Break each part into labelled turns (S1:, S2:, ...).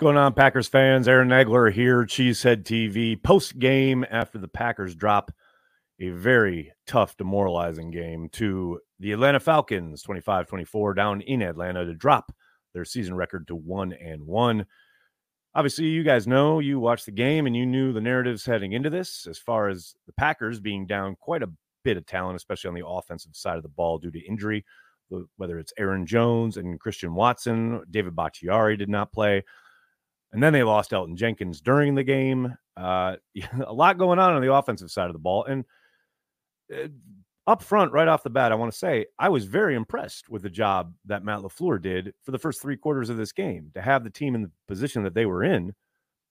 S1: going on, Packers fans? Aaron Nagler here, Cheesehead TV. Post game after the Packers drop a very tough, demoralizing game to the Atlanta Falcons, 25 24, down in Atlanta to drop their season record to one and one. Obviously, you guys know you watched the game and you knew the narratives heading into this as far as the Packers being down quite a bit of talent, especially on the offensive side of the ball due to injury. Whether it's Aaron Jones and Christian Watson, David Bakhtiari did not play. And then they lost Elgton Jenkins during the game. Uh, a lot going on on the offensive side of the ball. And uh, up front, right off the bat, I want to say I was very impressed with the job that Matt LaFleur did for the first three quarters of this game. To have the team in the position that they were in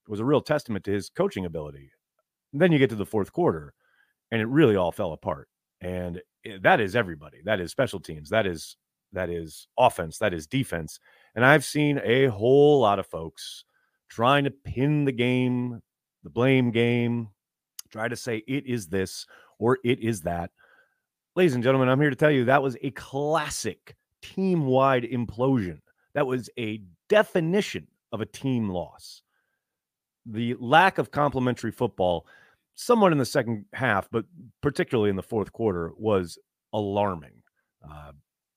S1: was a real testament to his coaching ability. And then you get to the fourth quarter, and it really all fell apart. And that is everybody. That is special teams. That is that is offense. That is defense. And I've seen a whole lot of folks trying to pin the game, the blame game, try to say it is this or it is that. Ladies and gentlemen, I'm here to tell you that was a classic team wide implosion. That was a definition of a team loss. The lack of complementary football, somewhat in the second half, but particularly in the fourth quarter, was alarming. Uh,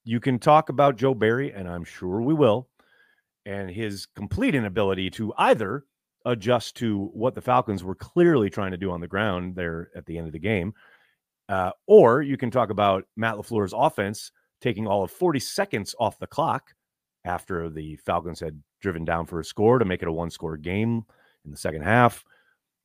S1: you can talk about Joe Barry, and I'm sure we will and his complete inability to either adjust to what the Falcons were clearly trying to do on the ground there at the end of the game, uh, or you can talk about Matt LaFleur's offense taking all of 40 seconds off the clock after the Falcons had driven down for a score to make it a one score game in the second half.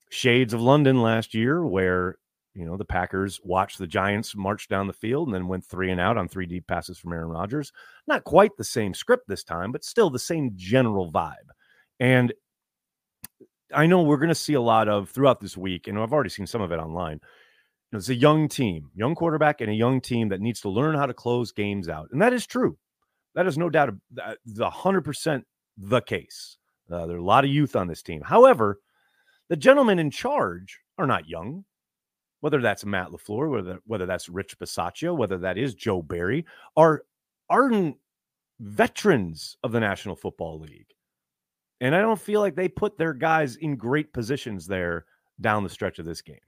S1: Shades of London last year, where you know, the Packers watched the Giants march down the field and then went three and out on three deep passes from Aaron Rodgers. Not quite the same script this time, but still the same general vibe. And I know we're going to see a lot of throughout this week, and I've already seen some of it online. It's a young team, young quarterback, and a young team that needs to learn how to close games out. And that is true. That is no doubt the 100% the case. Uh, there are a lot of youth on this team. However, the gentlemen in charge are not young whether that's Matt LaFleur, whether whether that's Rich Bisaccia, whether that is Joe Barry, are ardent veterans of the National Football League. And I don't feel like they put their guys in great positions there down the stretch of this game.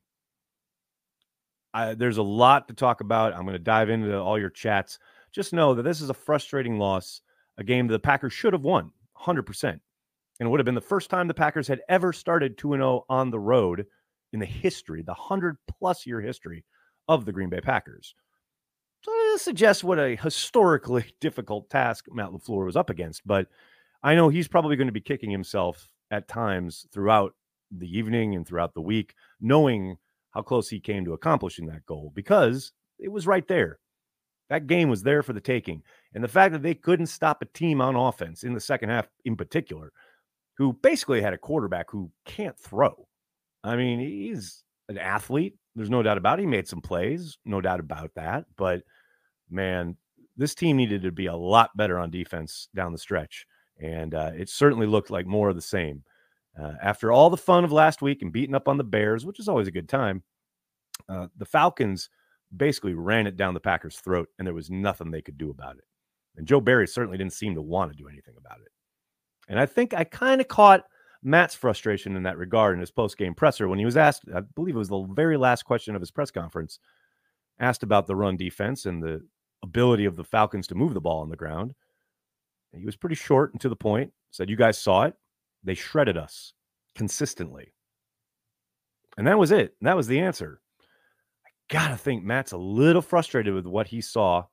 S1: I, there's a lot to talk about. I'm going to dive into all your chats. Just know that this is a frustrating loss, a game that the Packers should have won 100%. And it would have been the first time the Packers had ever started 2 0 on the road in the history, the 100 plus year history of the Green Bay Packers. So this suggests what a historically difficult task Matt LaFleur was up against. But I know he's probably going to be kicking himself at times throughout the evening and throughout the week, knowing how close he came to accomplishing that goal because it was right there. That game was there for the taking. And the fact that they couldn't stop a team on offense in the second half, in particular, who basically had a quarterback who can't throw. I mean, he's an athlete. There's no doubt about it. He made some plays, no doubt about that. But man, this team needed to be a lot better on defense down the stretch. And uh, it certainly looked like more of the same. Uh, after all the fun of last week and beating up on the Bears, which is always a good time, uh, the Falcons basically ran it down the Packers' throat, and there was nothing they could do about it. And Joe Barry certainly didn't seem to want to do anything about it. And I think I kind of caught – Matt's frustration in that regard in his post game presser when he was asked, I believe it was the very last question of his press conference, asked about the run defense and the ability of the Falcons to move the ball on the ground. He was pretty short and to the point, said, You guys saw it. They shredded us consistently. And that was it. That was the answer. I got to think Matt's a little frustrated with what he saw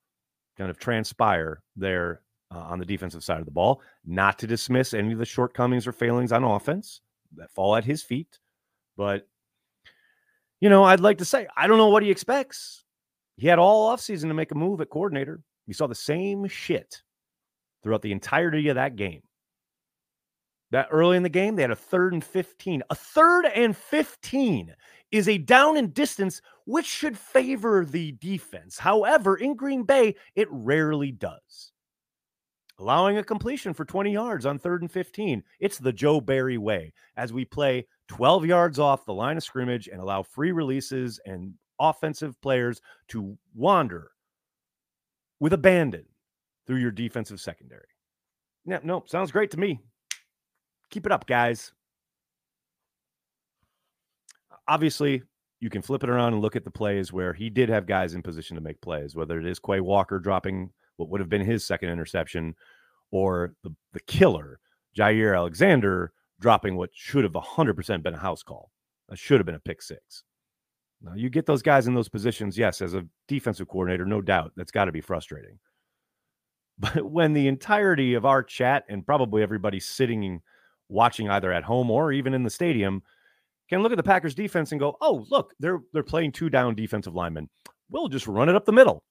S1: kind of transpire there uh, on the defensive side of the ball. Not to dismiss any of the shortcomings or failings on offense that fall at his feet, but you know, I'd like to say I don't know what he expects. He had all offseason to make a move at coordinator. We saw the same shit throughout the entirety of that game. That early in the game, they had a third and 15. A third and 15 is a down and distance, which should favor the defense. However, in Green Bay, it rarely does allowing a completion for 20 yards on third and 15. It's the Joe Barry way as we play 12 yards off the line of scrimmage and allow free releases and offensive players to wander with abandon through your defensive secondary. Yeah, no, sounds great to me. Keep it up, guys. Obviously, you can flip it around and look at the plays where he did have guys in position to make plays, whether it is Quay Walker dropping what would have been his second interception or the, the killer, Jaire Alexander, dropping what should have 100% been a house call. That should have been a pick six. Now, you get those guys in those positions, yes, as a defensive coordinator, no doubt, that's got to be frustrating. But when the entirety of our chat and probably everybody sitting watching either at home or even in the stadium can look at the Packers defense and go, "Oh, look, they're they're playing two down defensive linemen. We'll just run it up the middle."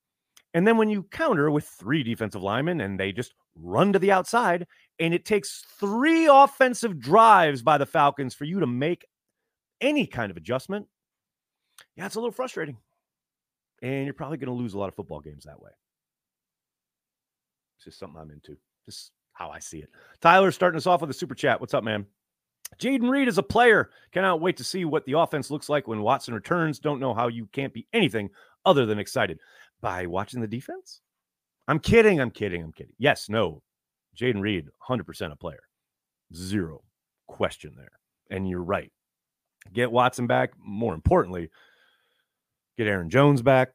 S1: And then when you counter with three defensive linemen and they just run to the outside, and it takes three offensive drives by the Falcons for you to make any kind of adjustment, yeah, it's a little frustrating. And you're probably going to lose a lot of football games that way. It's just something I'm into. Just how I see it. Tyler starting us off with a super chat. What's up, man? Jayden Reed is a player. Cannot wait to see what the offense looks like when Watson returns. Don't know how you can't be anything other than excited by watching the defense. I'm kidding. I'm kidding. I'm kidding. Yes, no. Jayden Reed, 100% a player. Zero question there. And you're right. Get Watson back. More importantly, get Aaron Jones back.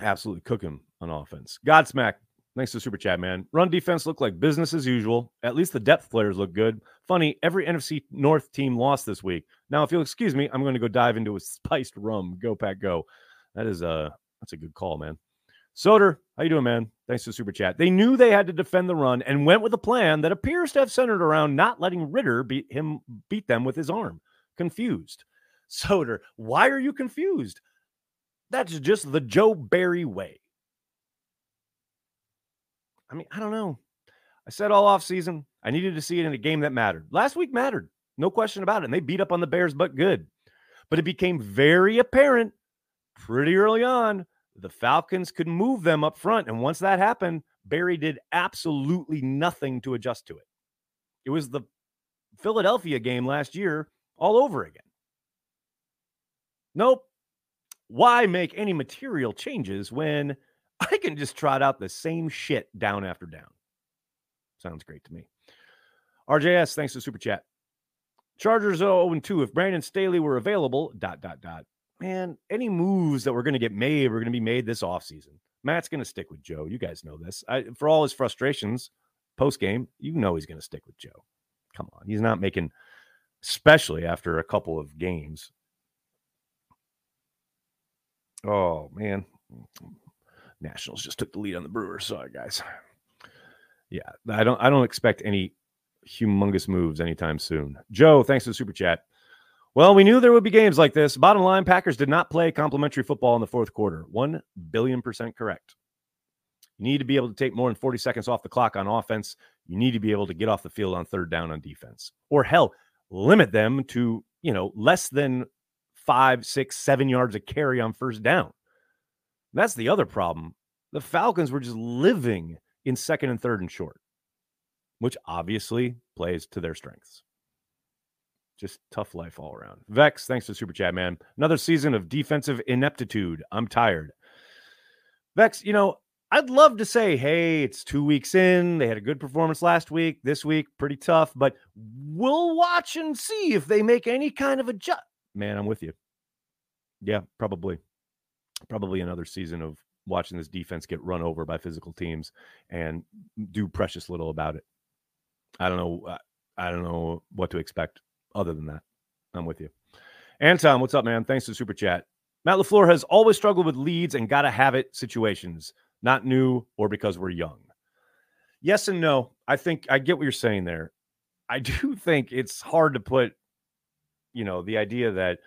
S1: Absolutely cook him on offense. Godsmack, thanks to Super Chat, man. Run defense looked like business as usual. At least the depth players look good. Funny, every NFC North team lost this week. Now, if you'll excuse me, I'm going to go dive into a spiced rum. Go pack, go. That is a that's a good call, man. Soder, how you doing, man? Thanks for super chat. They knew they had to defend the run and went with a plan that appears to have centered around not letting Ridder beat him beat them with his arm. Confused. Soder, why are you confused? That's just the Joe Barry way. I mean, I don't know. I said all off season, I needed to see it in a game that mattered. Last week mattered. No question about it. And they beat up on the Bears, but good. But it became very apparent pretty early on the Falcons could move them up front. And once that happened, Barry did absolutely nothing to adjust to it. It was the Philadelphia game last year all over again. Nope. Why make any material changes when I can just trot out the same shit down after down? Sounds great to me. RJS, thanks to super chat. Chargers 0 2. If Brandon Staley were available, dot, dot, dot man, any moves that we're going to get made, we're going to be made this offseason. Matt's going to stick with Joe. You guys know this. I, for all his frustrations post game, you know he's going to stick with Joe. Come on. He's not making, especially after a couple of games. Oh, man. Nationals just took the lead on the Brewers. Sorry, guys. Yeah, I don't I don't expect any humongous moves anytime soon. Joe, thanks for the super chat. Well, we knew there would be games like this. Bottom line, Packers did not play complimentary football in the fourth quarter. 1 billion percent correct. You need to be able to take more than 40 seconds off the clock on offense. You need to be able to get off the field on third down on defense. Or hell, limit them to, you know, less than five, six, seven yards of carry on first down. That's the other problem. The Falcons were just living in second and third and short, which obviously plays to their strengths just tough life all around. Vex, thanks for super chat, man. Another season of defensive ineptitude. I'm tired. Vex, you know, I'd love to say, hey, it's two weeks in. They had a good performance last week. This week, pretty tough, but we'll watch and see if they make any kind of a adjust. Man, I'm with you. Yeah, probably. Probably another season of watching this defense get run over by physical teams and do precious little about it. I don't know. I don't know what to expect other than that, I'm with you. Anton, what's up, man? Thanks for super chat. Matt LaFleur has always struggled with leads and gotta have it situations, not new or because we're young. Yes and no. I think I get what you're saying there. I do think it's hard to put, you know, the idea that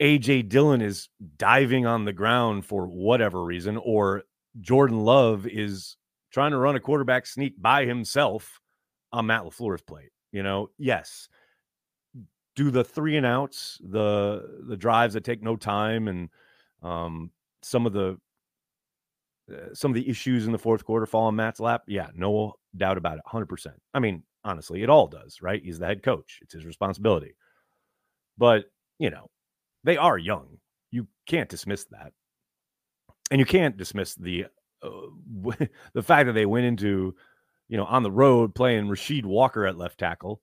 S1: AJ Dillon is diving on the ground for whatever reason, or Jordan Love is trying to run a quarterback sneak by himself on Matt LaFleur's plate. You know, yes, do the three and outs, the the drives that take no time, and um, some of the uh, some of the issues in the fourth quarter fall on Matt's lap. Yeah, no doubt about it, hundred percent. I mean, honestly, it all does, right? He's the head coach; it's his responsibility. But you know, they are young. You can't dismiss that, and you can't dismiss the uh, the fact that they went into you know, on the road playing Rasheed Walker at left tackle,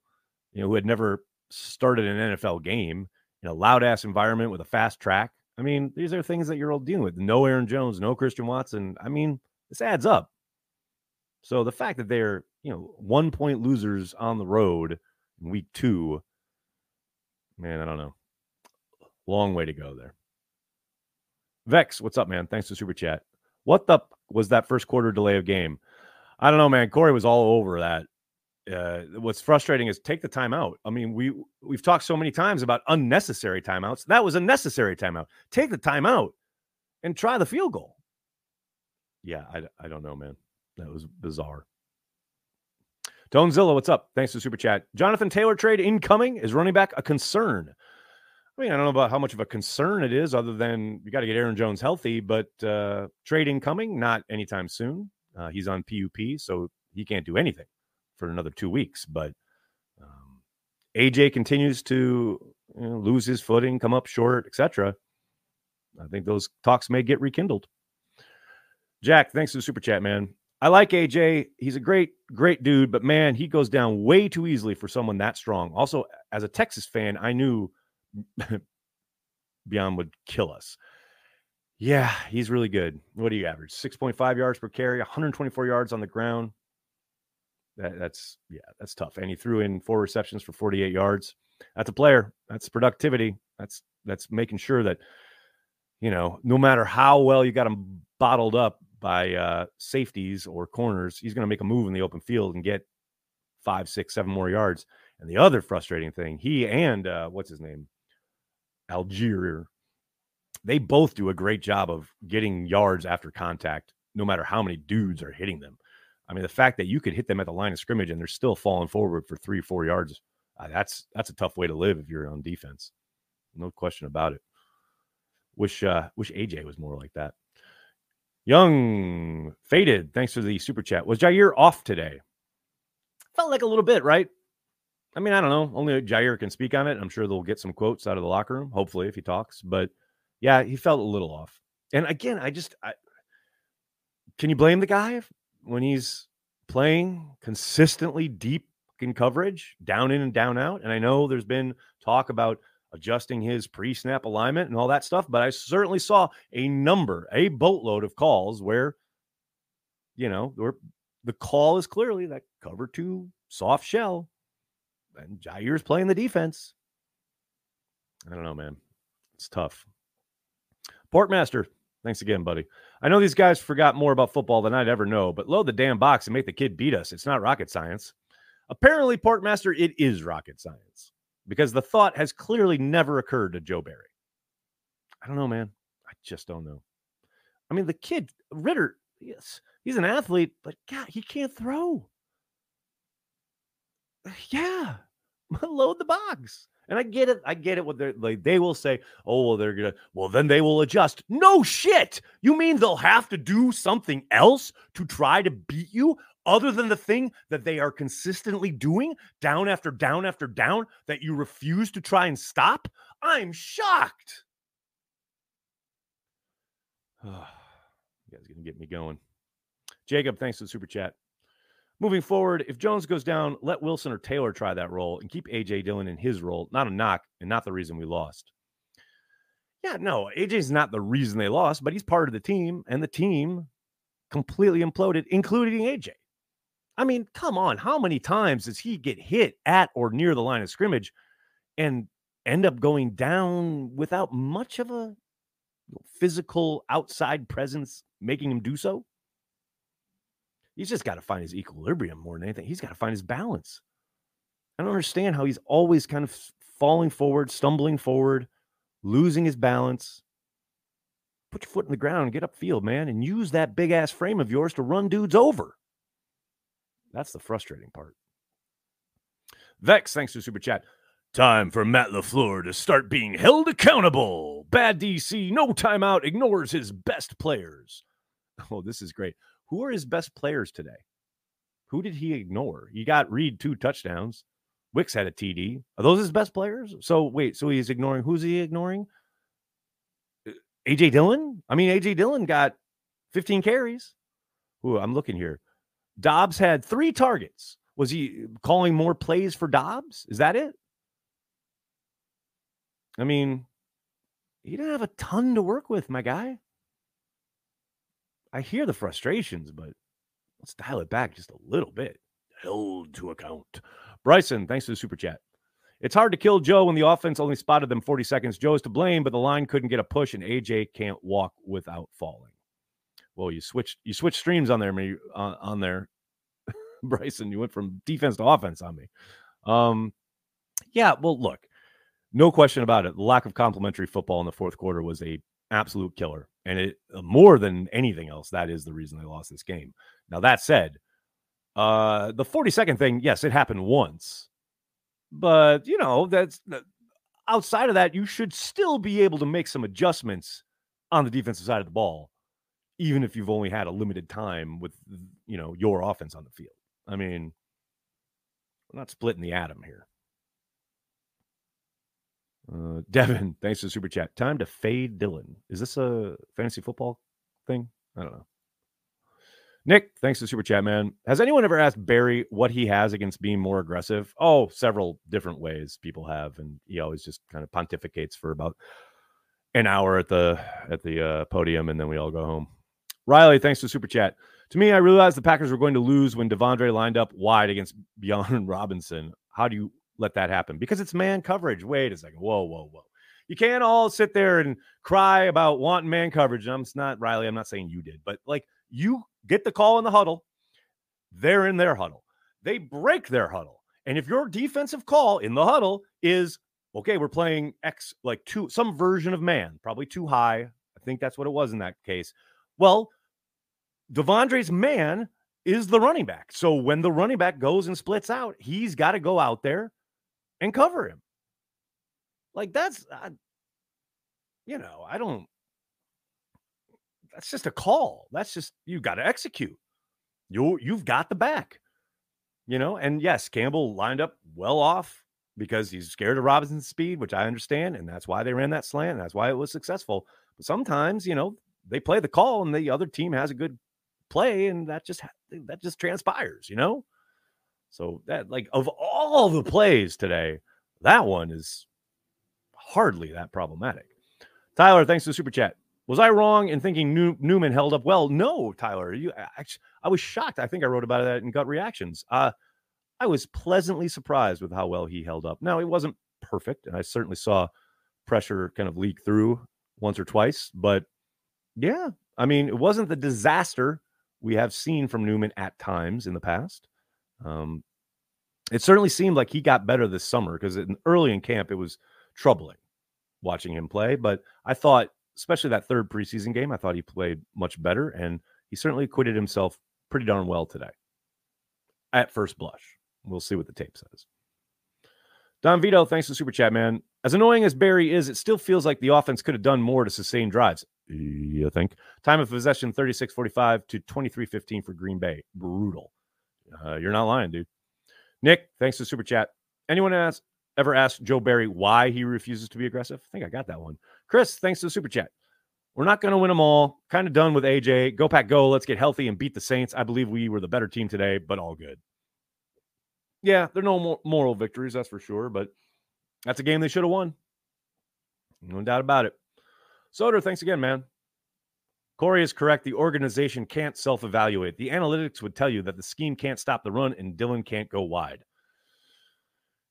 S1: you know, who had never started an NFL game in a loud ass environment with a fast track. I mean, these are things that you're all dealing with. No Aaron Jones, no Christian Watson. I mean, this adds up. So the fact that they're, you know, one point losers on the road in week two, man, I don't know. Long way to go there. Vex, what's up, man? Thanks for super chat. What the was that first quarter delay of game? I don't know, man. Corey was all over that. Uh, what's frustrating is take the timeout. I mean, we we've talked so many times about unnecessary timeouts. That was a necessary timeout. Take the timeout and try the field goal. Yeah, I, I don't know, man. That was bizarre. Tonezilla, what's up? Thanks for super chat. Jonathan Taylor trade incoming. Is running back a concern? I mean, I don't know about how much of a concern it is, other than you got to get Aaron Jones healthy, but uh, trade incoming, not anytime soon. Uh, he's on PUP, so he can't do anything for another two weeks. But um, AJ continues to you know, lose his footing, come up short, etc. I think those talks may get rekindled. Jack, thanks for the super chat, man. I like AJ. He's a great, great dude, but man, he goes down way too easily for someone that strong. Also, as a Texas fan, I knew Bijan would kill us. Yeah, he's really good. What do you average? 6.5 yards per carry, 124 yards on the ground. That, that's yeah, that's tough. And he threw in four receptions for 48 yards. That's a player. That's productivity. That's that's making sure that you know, no matter how well you got him bottled up by uh, safeties or corners, he's going to make a move in the open field and get five, six, seven more yards. And the other frustrating thing, he and uh, what's his name, Allgeier, they both do a great job of getting yards after contact, no matter how many dudes are hitting them. I mean, the fact that you could hit them at the line of scrimmage and they're still falling forward for three, four yards, uh, that's that's a tough way to live if you're on defense. No question about it. Wish uh, wish AJ was more like that. Young faded. Thanks for the super chat. Was Jaire off today? Felt like a little bit, right? I mean, I don't know. Only Jaire can speak on it. I'm sure they'll get some quotes out of the locker room, hopefully, if he talks. But yeah, he felt a little off. And again, I just I, can you blame the guy when he's playing consistently deep in coverage, down in and down out? And I know there's been talk about adjusting his pre-snap alignment and all that stuff, but I certainly saw a number, a boatload of calls where you know, where the call is clearly that cover two soft shell and Jaire's playing the defense. I don't know, man. It's tough. Portmaster, thanks again, buddy. I know these guys forgot more about football than I'd ever know, but load the damn box and make the kid beat us. It's not rocket science. Apparently, Portmaster, it is rocket science because the thought has clearly never occurred to Joe Barry. I don't know, man. I just don't know. I mean, the kid, Ridder, yes, he's an athlete, but God, he can't throw. Yeah, load the box. And I get it. I get it. What they're like, they will say, oh, well, they're gonna, well, then they will adjust. No shit. You mean they'll have to do something else to try to beat you other than the thing that they are consistently doing down after down after down that you refuse to try and stop? I'm shocked. you guys gonna get me going. Jacob, thanks for the super chat. Moving forward, if Jones goes down, let Wilson or Taylor try that role and keep AJ Dillon in his role. Not a knock and not the reason we lost. Yeah, no, AJ's not the reason they lost, but he's part of the team, and the team completely imploded, including AJ. I mean, come on, how many times does he get hit at or near the line of scrimmage and end up going down without much of a physical outside presence making him do so? He's just got to find his equilibrium more than anything. He's got to find his balance. I don't understand how he's always kind of falling forward, stumbling forward, losing his balance. Put your foot in the ground and get upfield, man, and use that big ass frame of yours to run dudes over. That's the frustrating part. Vex, thanks to Super Chat. Time for Matt LaFleur to start being held accountable. Bad DC, no timeout, ignores his best players. Oh, this is great. Who are his best players today? Who did he ignore? He got Reed two touchdowns. Wicks had a TD. Are those his best players? So wait, so he's ignoring who's he ignoring? Uh, AJ Dillon? I mean, AJ Dillon got 15 carries. Ooh, I'm looking here. Doubs had three targets. Was he calling more plays for Doubs? Is that it? I mean, he didn't have a ton to work with, my guy. I hear the frustrations, but let's dial it back just a little bit. Held to account. Bryson, thanks for the super chat. It's hard to kill Joe when the offense only spotted them 40 seconds. Joe is to blame, but the line couldn't get a push, and AJ can't walk without falling. Well, you switched you switched streams on there, me on, on there, Bryson. You went from defense to offense on me. Um, yeah. Well, look, no question about it. The lack of complementary football in the fourth quarter was a absolute killer, and it uh, more than anything else. That is the reason they lost this game. Now that said, uh, the 40 second thing, yes, it happened once, but you know that's outside of that, you should still be able to make some adjustments on the defensive side of the ball, even if you've only had a limited time with you know your offense on the field. I mean, we're not splitting the atom here. Uh, Devin, thanks for the super chat. Time to fade Dillon. Is this a fantasy football thing? I don't know. Nick, thanks for the super chat, man. Has anyone ever asked Barry what he has against being more aggressive? Oh, several different ways people have, and he always just kind of pontificates for about an hour at the at the uh, podium, and then we all go home. Riley, thanks for the super chat. To me, I realized the Packers were going to lose when De'Vondre lined up wide against Bijan Robinson. How do you let that happen? Because it's man coverage. Wait a second. Whoa, whoa, whoa. You can't all sit there and cry about wanting man coverage. I'm not Riley. I'm not saying you did, but like you get the call in the huddle. They're in their huddle. They break their huddle. And if your defensive call in the huddle is okay, we're playing X like two some version of man, probably too high. I think that's what it was in that case. Well, De'Vondre's man is the running back. So when the running back goes and splits out, he's got to go out there and cover him. Like that's, uh, you know, I don't. That's just a call. That's just you got to execute. You you've got the back, you know. And yes, Campbell lined up well off because he's scared of Robinson's speed, which I understand, and that's why they ran that slant. that's why it was successful. But sometimes, you know, they play the call, and the other team has a good play, and that just that just transpires, you know. So that like of all the plays today, that one is hardly that problematic. Tyler, thanks to the super chat. Was I wrong in thinking New- Newman held up well? No, Tyler. You actually, I was shocked. I think I wrote about that in gut reactions. Uh, I was pleasantly surprised with how well he held up. Now it wasn't perfect, and I certainly saw pressure kind of leak through once or twice, but yeah, I mean, it wasn't the disaster we have seen from Newman at times in the past. Um, it certainly seemed like he got better this summer because early in camp it was troubling watching him play. But I thought, especially that third preseason game, I thought he played much better, and he certainly acquitted himself pretty darn well today. At first blush, we'll see what the tape says. Don Vito, thanks for super chat, man. As annoying as Barry is, it still feels like the offense could have done more to sustain drives. You think? Time of possession 36 45 to 23 15 for Green Bay. Brutal. Uh, you're not lying, dude. Nick, thanks to super chat. Anyone ask, ever asked Joe Barry why he refuses to be aggressive? I think I got that one. Chris, thanks to super chat. We're not going to win them all. Kind of done with AJ. Go pack, go. Let's get healthy and beat the Saints. I believe we were the better team today, but all good. Yeah, there are no moral victories, that's for sure, but that's a game they should have won. No doubt about it. Soder, thanks again, man. Corey is correct. The organization can't self evaluate. The analytics would tell you that the scheme can't stop the run and Dillon can't go wide.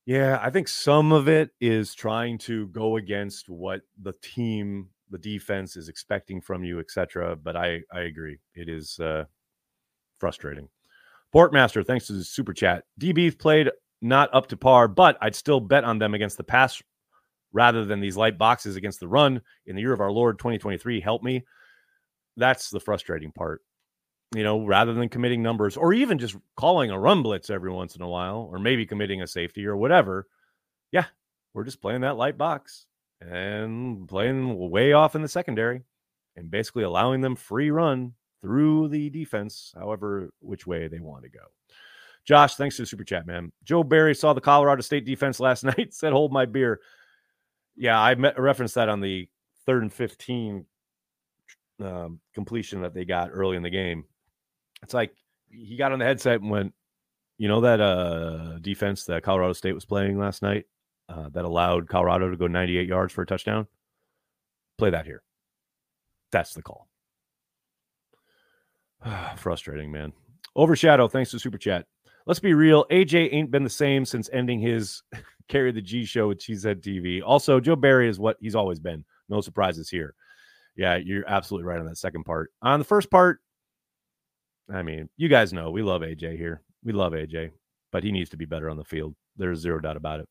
S1: Yeah, I think some of it is trying to go against what the team, the defense is expecting from you, etc. But I, I agree. It is uh, frustrating. Portmaster, thanks to the super chat. DB's played not up to par, but I'd still bet on them against the pass rather than these light boxes against the run in the year of our Lord 2023. Help me. That's the frustrating part. You know, rather than committing numbers or even just calling a run blitz every once in a while, or maybe committing a safety or whatever. Yeah, we're just playing that light box and playing way off in the secondary and basically allowing them free run through the defense, however, which way they want to go. Josh, thanks to the super chat, man. Joe Barry saw the Colorado State defense last night, said, Hold my beer. Yeah, I met, referenced that on the third and 15 um, completion that they got early in the game. It's like he got on the headset and went, you know that uh defense that Colorado State was playing last night uh, that allowed Colorado to go 98 yards for a touchdown. Play that here. That's the call. Frustrating, man. Overshadow, thanks to Super Chat. Let's be real. AJ ain't been the same since ending his carry the G show with Cheesehead TV. Also, Joe Barry is what he's always been. No surprises here. Yeah, you're absolutely right on that second part. On the first part, I mean, you guys know we love AJ here. We love AJ, but he needs to be better on the field. There's zero doubt about it.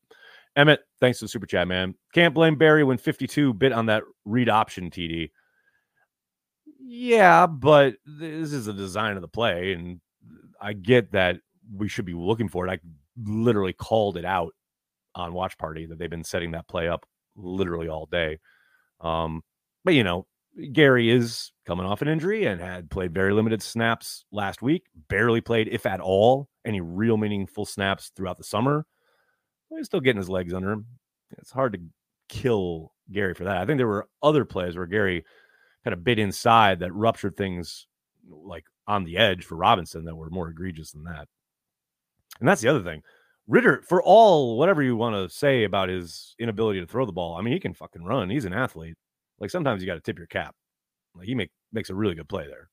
S1: Emmett, thanks to the super chat, man. Can't blame Barry when 52 bit on that read option TD. Yeah, but this is a design of the play, and I get that we should be looking for it. I literally called it out on Watch Party that they've been setting that play up literally all day. Um, but you know, Gary is coming off an injury and had played very limited snaps last week, barely played, if at all, any real meaningful snaps throughout the summer. He's still getting his legs under him. It's hard to kill Gary for that. I think there were other plays where Gary kind of bit inside that ruptured things like on the edge for Robinson that were more egregious than that. And that's the other thing. Ridder, for all whatever you want to say about his inability to throw the ball, I mean, he can fucking run. He's an athlete. Like sometimes you got to tip your cap. Like he make makes a really good play there.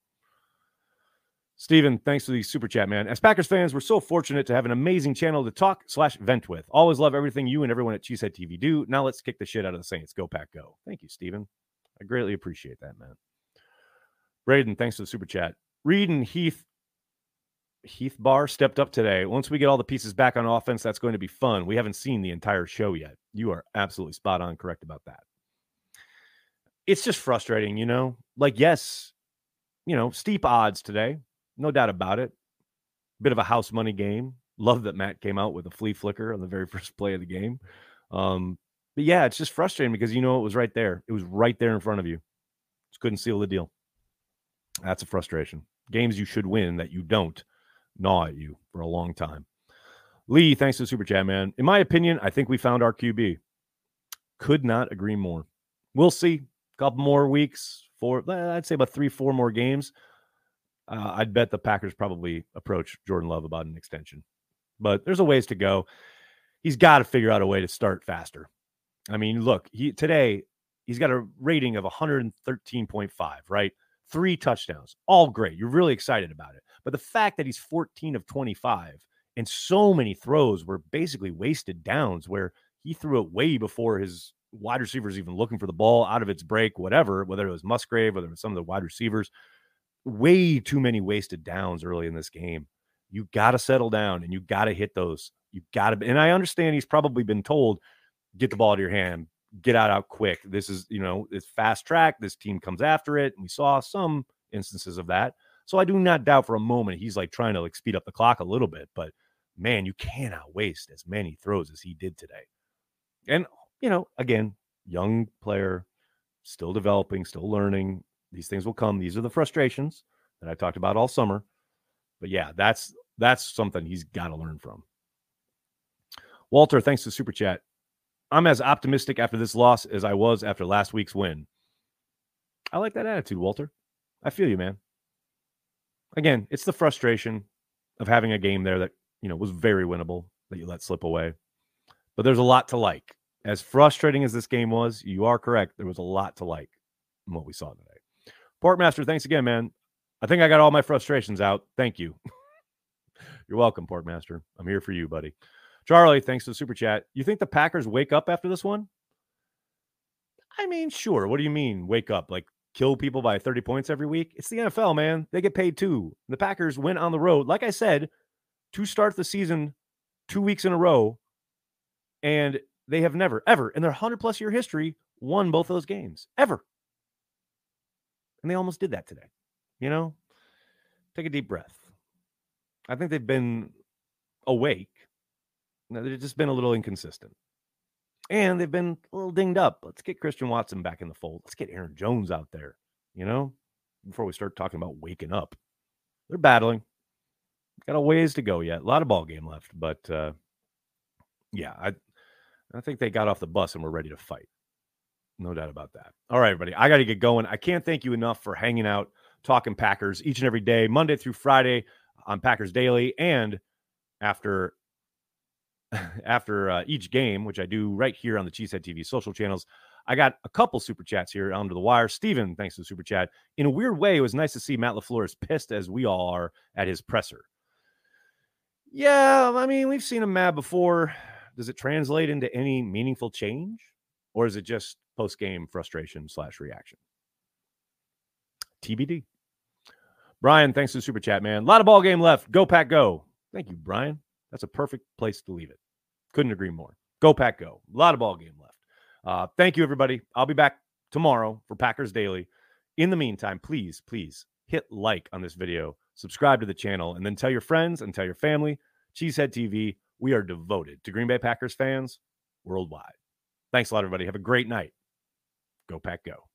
S1: Steven, thanks for the super chat, man. As Packers fans, we're so fortunate to have an amazing channel to talk slash vent with. Always love everything you and everyone at Cheesehead TV do. Now let's kick the shit out of the Saints. Go Pack, go. Thank you, Steven. I greatly appreciate that, man. Braden, thanks for the super chat. Reed and Heath Heath Bar stepped up today. Once we get all the pieces back on offense, that's going to be fun. We haven't seen the entire show yet. You are absolutely spot on correct about that. It's just frustrating, you know? Like, yes, you know, steep odds today no doubt about it. Bit of a house money game. Love that Matt came out with a flea flicker on the very first play of the game. Um, but yeah, it's just frustrating because you know it was right there. It was right there in front of you. Just couldn't seal the deal. That's a frustration. Games you should win that you don't gnaw at you for a long time. Lee, thanks to super chat, man. In my opinion, I think we found our QB. Could not agree more. We'll see. Couple more weeks, four, I'd say about three, four more games uh, I'd bet the Packers probably approach Jordan Love about an extension, but there's a ways to go. He's got to figure out a way to start faster. I mean, look, he today he's got a rating of 113.5, right? Three touchdowns, all great. You're really excited about it. But the fact that he's 14 of 25 and so many throws were basically wasted downs where he threw it way before his wide receivers even looking for the ball out of its break, whatever, whether it was Musgrave, whether it was some of the wide receivers way too many wasted downs early in this game. You got to settle down and you got to hit those. You got to, and I understand he's probably been told, get the ball to your hand, get out out quick. This is, you know, it's fast track. This team comes after it. And we saw some instances of that. So I do not doubt for a moment he's like trying to like speed up the clock a little bit, but man, you cannot waste as many throws as he did today. And, you know, again, young player, still developing, still learning. These things will come. These are the frustrations that I talked about all summer. But yeah, that's that's something he's got to learn from. Walter, thanks to Super Chat. I'm as optimistic after this loss as I was after last week's win. I like that attitude, Walter. I feel you, man. Again, it's the frustration of having a game there that, you know, was very winnable that you let slip away. But there's a lot to like. As frustrating as this game was, you are correct. There was a lot to like in what we saw today. Portmaster, thanks again, man. I think I got all my frustrations out. Thank you. You're welcome, Portmaster. I'm here for you, buddy. Charlie, thanks for the super chat. You think the Packers wake up after this one? I mean, sure. What do you mean wake up? Like kill people by 30 points every week? It's the NFL, man. They get paid too. The Packers went on the road, like I said, to start the season two weeks in a row. And they have never, ever in their 100 plus year history won both those games. Ever. And they almost did that today. You know, take a deep breath. I think they've been awake. They've just been a little inconsistent. And they've been a little dinged up. Let's get Christian Watson back in the fold. Let's get Aaron Jones out there, you know, before we start talking about waking up. They're battling. Got a ways to go yet. A lot of ball game left, but uh, yeah, I I think they got off the bus and we're ready to fight. No doubt about that. All right, everybody. I got to get going. I can't thank you enough for hanging out, talking Packers each and every day, Monday through Friday. on Packers Daily and after after uh, each game, which I do right here on the Cheesehead TV social channels. I got a couple super chats here under the wire. Steven, thanks to the super chat. In a weird way, it was nice to see Matt LaFleur as pissed as we all are at his presser. Yeah, I mean, we've seen him mad before. Does it translate into any meaningful change? Or is it just post game frustration slash reaction? TBD. Brian, thanks to the super chat, man. A lot of ball game left. Go pack go. Thank you, Brian. That's a perfect place to leave it. Couldn't agree more. Go pack go. A lot of ball game left. Uh, thank you, everybody. I'll be back tomorrow for Packers Daily. In the meantime, please, please hit like on this video, subscribe to the channel, and then tell your friends and tell your family. Cheesehead TV, we are devoted to Green Bay Packers fans worldwide. Thanks a lot, everybody. Have a great night. Go Pack Go.